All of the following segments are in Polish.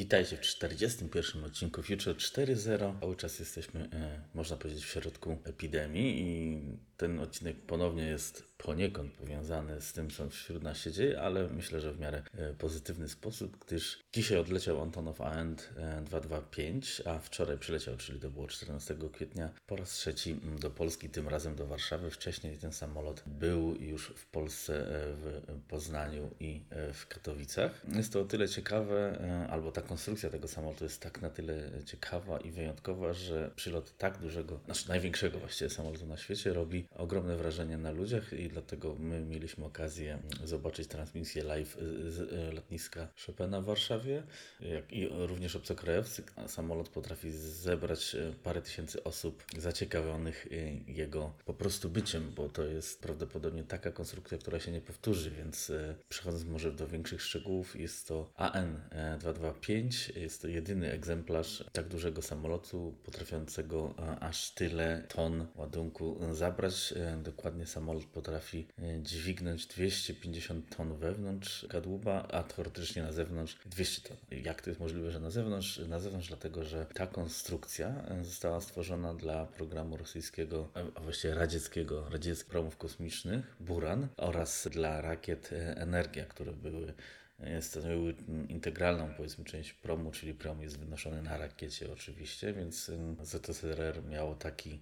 Witajcie w 41 odcinku Future 4.0. Cały czas jesteśmy, e, można powiedzieć, w środku epidemii i ten odcinek ponownie jest poniekąd powiązany z tym, co wśród nas się dzieje, ale myślę, że w miarę e, pozytywny sposób, gdyż dzisiaj odleciał Antonov AEND 225, a wczoraj przyleciał, czyli to było 14 kwietnia, po raz trzeci do Polski, tym razem do Warszawy. Wcześniej ten samolot był już w Polsce, e, w Poznaniu i e, w Katowicach. Jest to o tyle ciekawe, albo ta konstrukcja tego samolotu jest tak na tyle ciekawa i wyjątkowa, że przylot tak dużego, znaczy największego właściwie samolotu na świecie robi ogromne wrażenie na ludziach i dlatego my mieliśmy okazję zobaczyć transmisję live z e, lotniska Chopina w Warszawie, jak i również obcokrajowcy. Samolot potrafi zebrać e, parę tysięcy osób zaciekawionych e, jego po prostu byciem, bo to jest prawdopodobnie taka konstrukcja, która się nie powtórzy, więc przechodząc może do większych szczegółów, jest to AN-225, jest to jedyny egzemplarz tak dużego samolotu potrafiącego aż tyle ton ładunku zabrać. Dokładnie samolot potrafi e, dźwignąć 250 ton wewnątrz kadłuba, a teoretycznie na zewnątrz 200 ton. Jak to jest możliwe, że na zewnątrz? Na zewnątrz dlatego, że ta konstrukcja e, została stworzona dla programu rosyjskiego, e, a właściwie radzieckiego, radzieckich promów kosmicznych Buran oraz dla rakiet Energia, które były stanowiły integralną powiedzmy część promu, czyli prom jest wynoszony na rakiecie oczywiście, więc ZSRR miało taki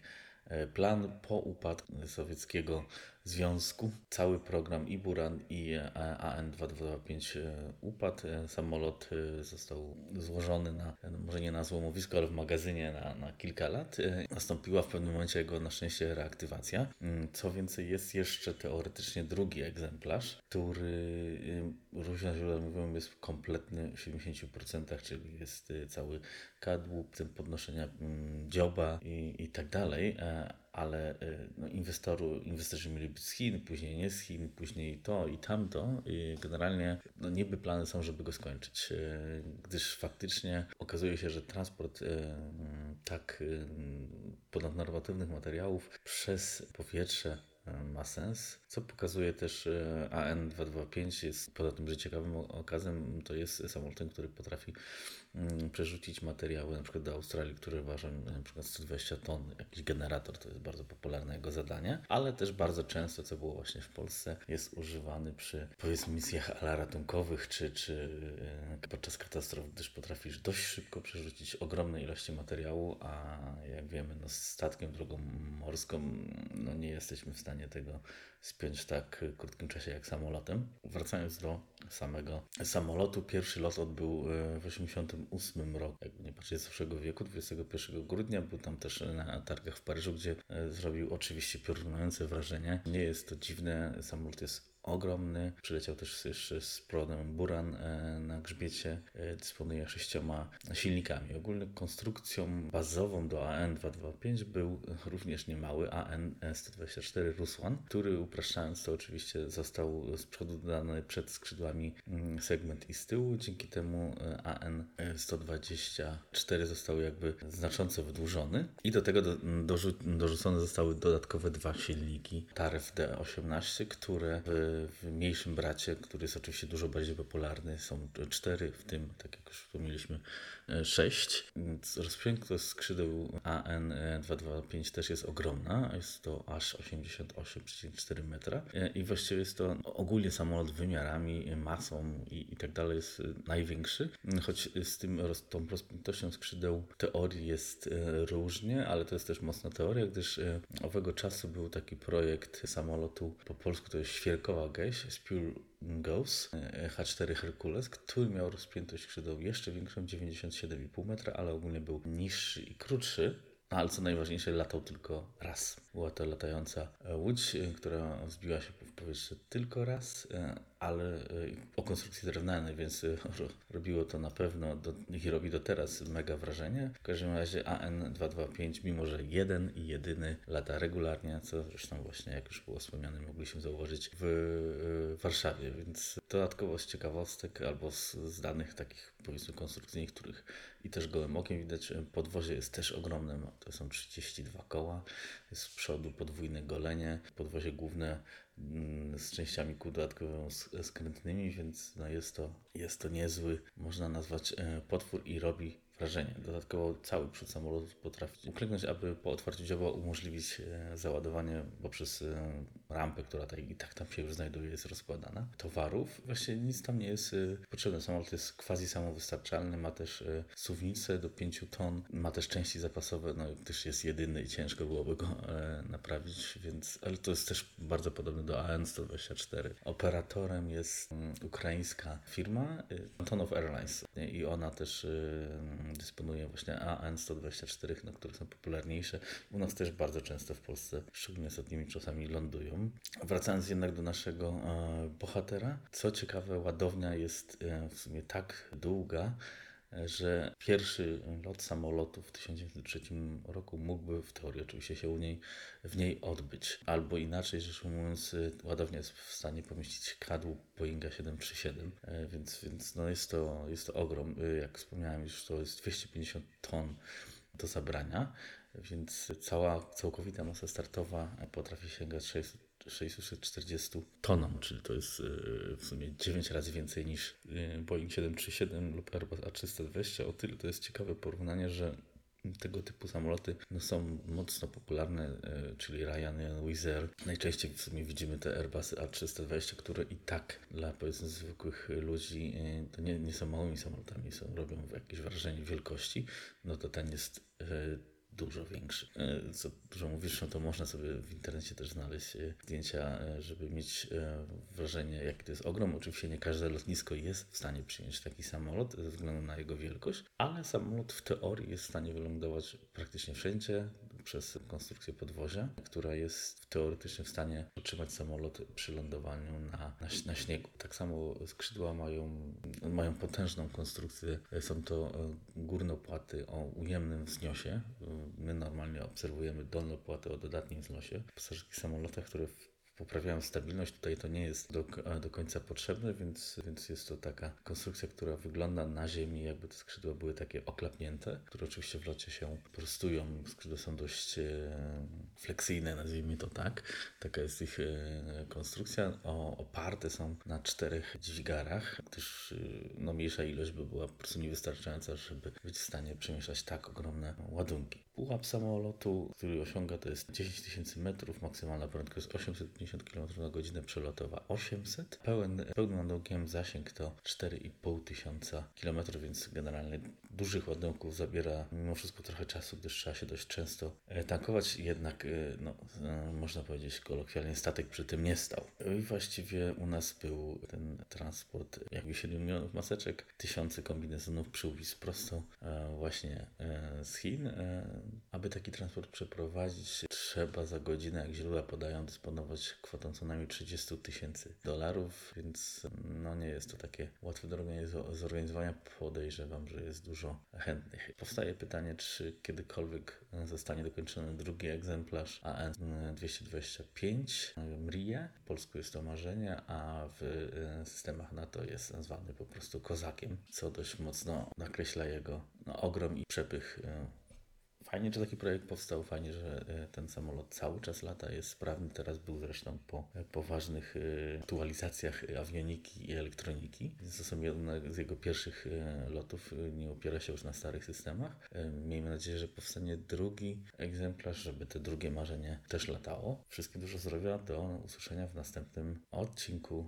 plan po upadku sowieckiego związku. Cały program i Buran i AN-225 e, upadł. E, samolot e, został złożony na, no może nie na złomowisko, ale w magazynie na, na kilka lat. Nastąpiła w pewnym momencie jego na szczęście reaktywacja. Mm, co więcej, jest jeszcze teoretycznie drugi egzemplarz, który różne źródła mówią jest kompletny w 70%, czyli jest cały kadłub, podnoszenia mm, dzioba i, i tak dalej ale y, no, inwestoru, inwestorzy mieli być z Chin, później nie z Chin, później to i tamto. I generalnie no, niby plany są, żeby go skończyć, y, gdyż faktycznie okazuje się, że transport y, tak ponadnormatywnych materiałów przez powietrze ma sens. Co pokazuje też AN225 jest poza tym, że ciekawym okazem to jest samolotem, który potrafi Mm, przerzucić materiały na przykład do Australii, które ważą na przykład 120 ton, jakiś generator, to jest bardzo popularne jego zadanie, ale też bardzo często, co było właśnie w Polsce, jest używany przy powiedzmy misjach ratunkowych czy, czy e, podczas katastrof, gdyż potrafisz dość szybko przerzucić ogromne ilości materiału, a jak wiemy, no, statkiem, drogą morską no, nie jesteśmy w stanie tego spiąć tak krótkim czasie jak samolotem. Wracając do samego samolotu, pierwszy lot odbył e, w 80 1998 roku, jak nie patrzeć z zeszłego wieku, 21 grudnia, był tam też na targach w Paryżu, gdzie zrobił oczywiście piorunujące wrażenie. Nie jest to dziwne, samolot jest ogromny. Przyleciał też z prodem Buran e, na grzbiecie. E, dysponuje sześcioma silnikami. Ogólnie konstrukcją bazową do AN225 był również niemały AN124 Ruswan, który upraszczając to oczywiście został z przodu dodany przed skrzydłami mm, segment i z tyłu. Dzięki temu e, AN124 został jakby znacząco wydłużony i do tego do, dorzu dorzucone zostały dodatkowe dwa silniki Taref D18, które w w mniejszym bracie, który jest oczywiście dużo bardziej popularny, są cztery, w tym, tak jak już wspomnieliśmy, 6. Rozpiękłość skrzydeł AN225 też jest ogromna. Jest to aż 88,4 metra. I właściwie jest to ogólnie samolot wymiarami, masą i, i tak dalej jest największy. Choć z tym, tą rozpięktością skrzydeł teorii jest e, różnie, ale to jest też mocna teoria, gdyż e, owego czasu był taki projekt samolotu, po polsku to jest Świerkowa Gęś, Spur Ghost H4 Hercules, który miał rozpiętość skrzydeł jeszcze większą, 97,5 metra, ale ogólnie był niższy i krótszy. Ale co najważniejsze, latał tylko raz. Była to latająca łódź, która wzbiła się w powietrze tylko raz, ale e, o konstrukcji drewnianej, więc e, robiło to na pewno do, i robi do teraz mega wrażenie. W każdym razie AN225, mimo że jeden i jedyny lata regularnie, co zresztą właśnie, jak już było wspomniane, mogliśmy zauważyć w e, Warszawie, więc dodatkowo z ciekawostek albo z, z danych takich powiedzmy konstrukcyjnych, których i też gołym okiem widać, podwozie jest też ogromne, to są 32 koła, z przodu podwójne golenie, podwozie główne Mm, z częściami z sk- skrętnymi, więc no jest, to, jest to niezły, można nazwać e, potwór i robi wrażenie. Dodatkowo cały przód samolotu potrafi uklęknąć, aby po otwarciu dzioba umożliwić e, załadowanie poprzez e, rampę, która tak, i tak tam się już znajduje, jest rozkładana, towarów. Właśnie nic tam nie jest e, potrzebne. Samolot jest quasi samowystarczalny, ma też suwnicę do 5 ton, ma też części zapasowe, no też jest jedyny i ciężko byłoby go naprawić, więc, ale to jest też bardzo podobne do AN-124. Operatorem jest mm, ukraińska firma Antonov Airlines i ona też dysponuje właśnie AN-124, no, które są popularniejsze. U nas też bardzo często w Polsce, szczególnie ostatnimi czasami lądują. Wracając jednak do naszego e, bohatera, co ciekawe, ładownia jest e, w sumie tak długa, że pierwszy lot samolotu w 1903 roku mógłby w teorii oczywiście się u niej, w niej odbyć. Albo inaczej rzecz ujmując, ładownia jest w stanie pomieścić kadłub Boeinga 737, e, więc, więc no jest, to, jest to ogrom. Y, Jak wspomniałem już, to jest 250 ton do zabrania, więc cała całkowita masa startowa potrafi sięgać 600 640 tonom, czyli to jest y, w sumie 9 razy więcej niż y, Boeing 737 lub Airbus A320. O tyle to jest ciekawe porównanie, że tego typu samoloty no, są mocno popularne, y, czyli Ryanair, Wizz. Najczęściej w sumie widzimy te Airbusy A320, które i tak dla powiedzmy zwykłych ludzi to nie, nie są małymi samolotami, są, robią jakieś wrażenie wielkości. No to ten jest dużo większy. E, co dużo mówisz, no to można sobie w internecie też znaleźć e, zdjęcia, e, żeby mieć wrażenie, jaki to jest ogrom. Oczywiście nie każde lotnisko jest w stanie przyjąć taki samolot ze względu na jego wielkość, ale samolot w teorii jest w stanie wylądować praktycznie wszędzie przez konstrukcję podwozia, która jest teoretycznie w stanie utrzymać samolot przy lądowaniu na, na, na śniegu. Tak samo skrzydła mają, mają potężną konstrukcję. Są to górnopłaty o ujemnym wzniosie. My normalnie obserwujemy dolnopłaty o dodatnim wznosie. W samolotach, które poprawiają stabilność. Tutaj to nie jest do, do końca potrzebne, więc, więc jest to taka konstrukcja, która wygląda na ziemi, jakby te skrzydła były takie oklapnięte, które oczywiście w locie się prostują. Skrzydła są dość e, fleksyjne, nazwijmy to tak. Taka jest ich e, konstrukcja. O, oparte są na czterech dźwigarach, gdyż e, no, mniejsza ilość by była po prostu niewystarczająca, żeby być w stanie przemieszczać tak ogromne ładunki. Pułap samolotu, który osiąga to jest 10 tysięcy metrów, maksymalna prędkość 850 km na godzinę, przelotowa 800. Pełen, pełnym ładunkiem zasięg to 4,5 tysiąca km, więc generalnie dużych ładunków zabiera mimo wszystko trochę czasu, gdyż trzeba się dość często tankować, jednak no, można powiedzieć kolokwialnie statek przy tym nie stał. I właściwie u nas był ten transport jakby 7 milionów maseczek, tysiące kombinezonów przyłbic prosto właśnie z Chin aby taki transport przeprowadzić, trzeba za godzinę, jak źródła podają, dysponować kwotą co najmniej 30 tysięcy dolarów, więc no nie jest to takie łatwe do zorganizowania. Podejrzewam, że jest dużo chętnych. Powstaje pytanie, czy kiedykolwiek zostanie dokończony drugi egzemplarz AN-225 MRIE. W polsku jest to marzenie, a w e, systemach NATO jest nazwany po prostu kozakiem, co dość mocno nakreśla jego no, ogrom i przepych e, Fajnie, że taki projekt powstał, fajnie, że e, ten samolot cały czas lata, jest sprawny. Teraz był zresztą po poważnych e, aktualizacjach awioniki i elektroniki. To są jedne z jego pierwszych e, lotów. Nie opiera się już na starych systemach. Miejmy nadzieję, że powstanie drugi egzemplarz, żeby te drugie marzenie też latało. Wszystkie dużo zdrowia. Do usłyszenia w następnym odcinku.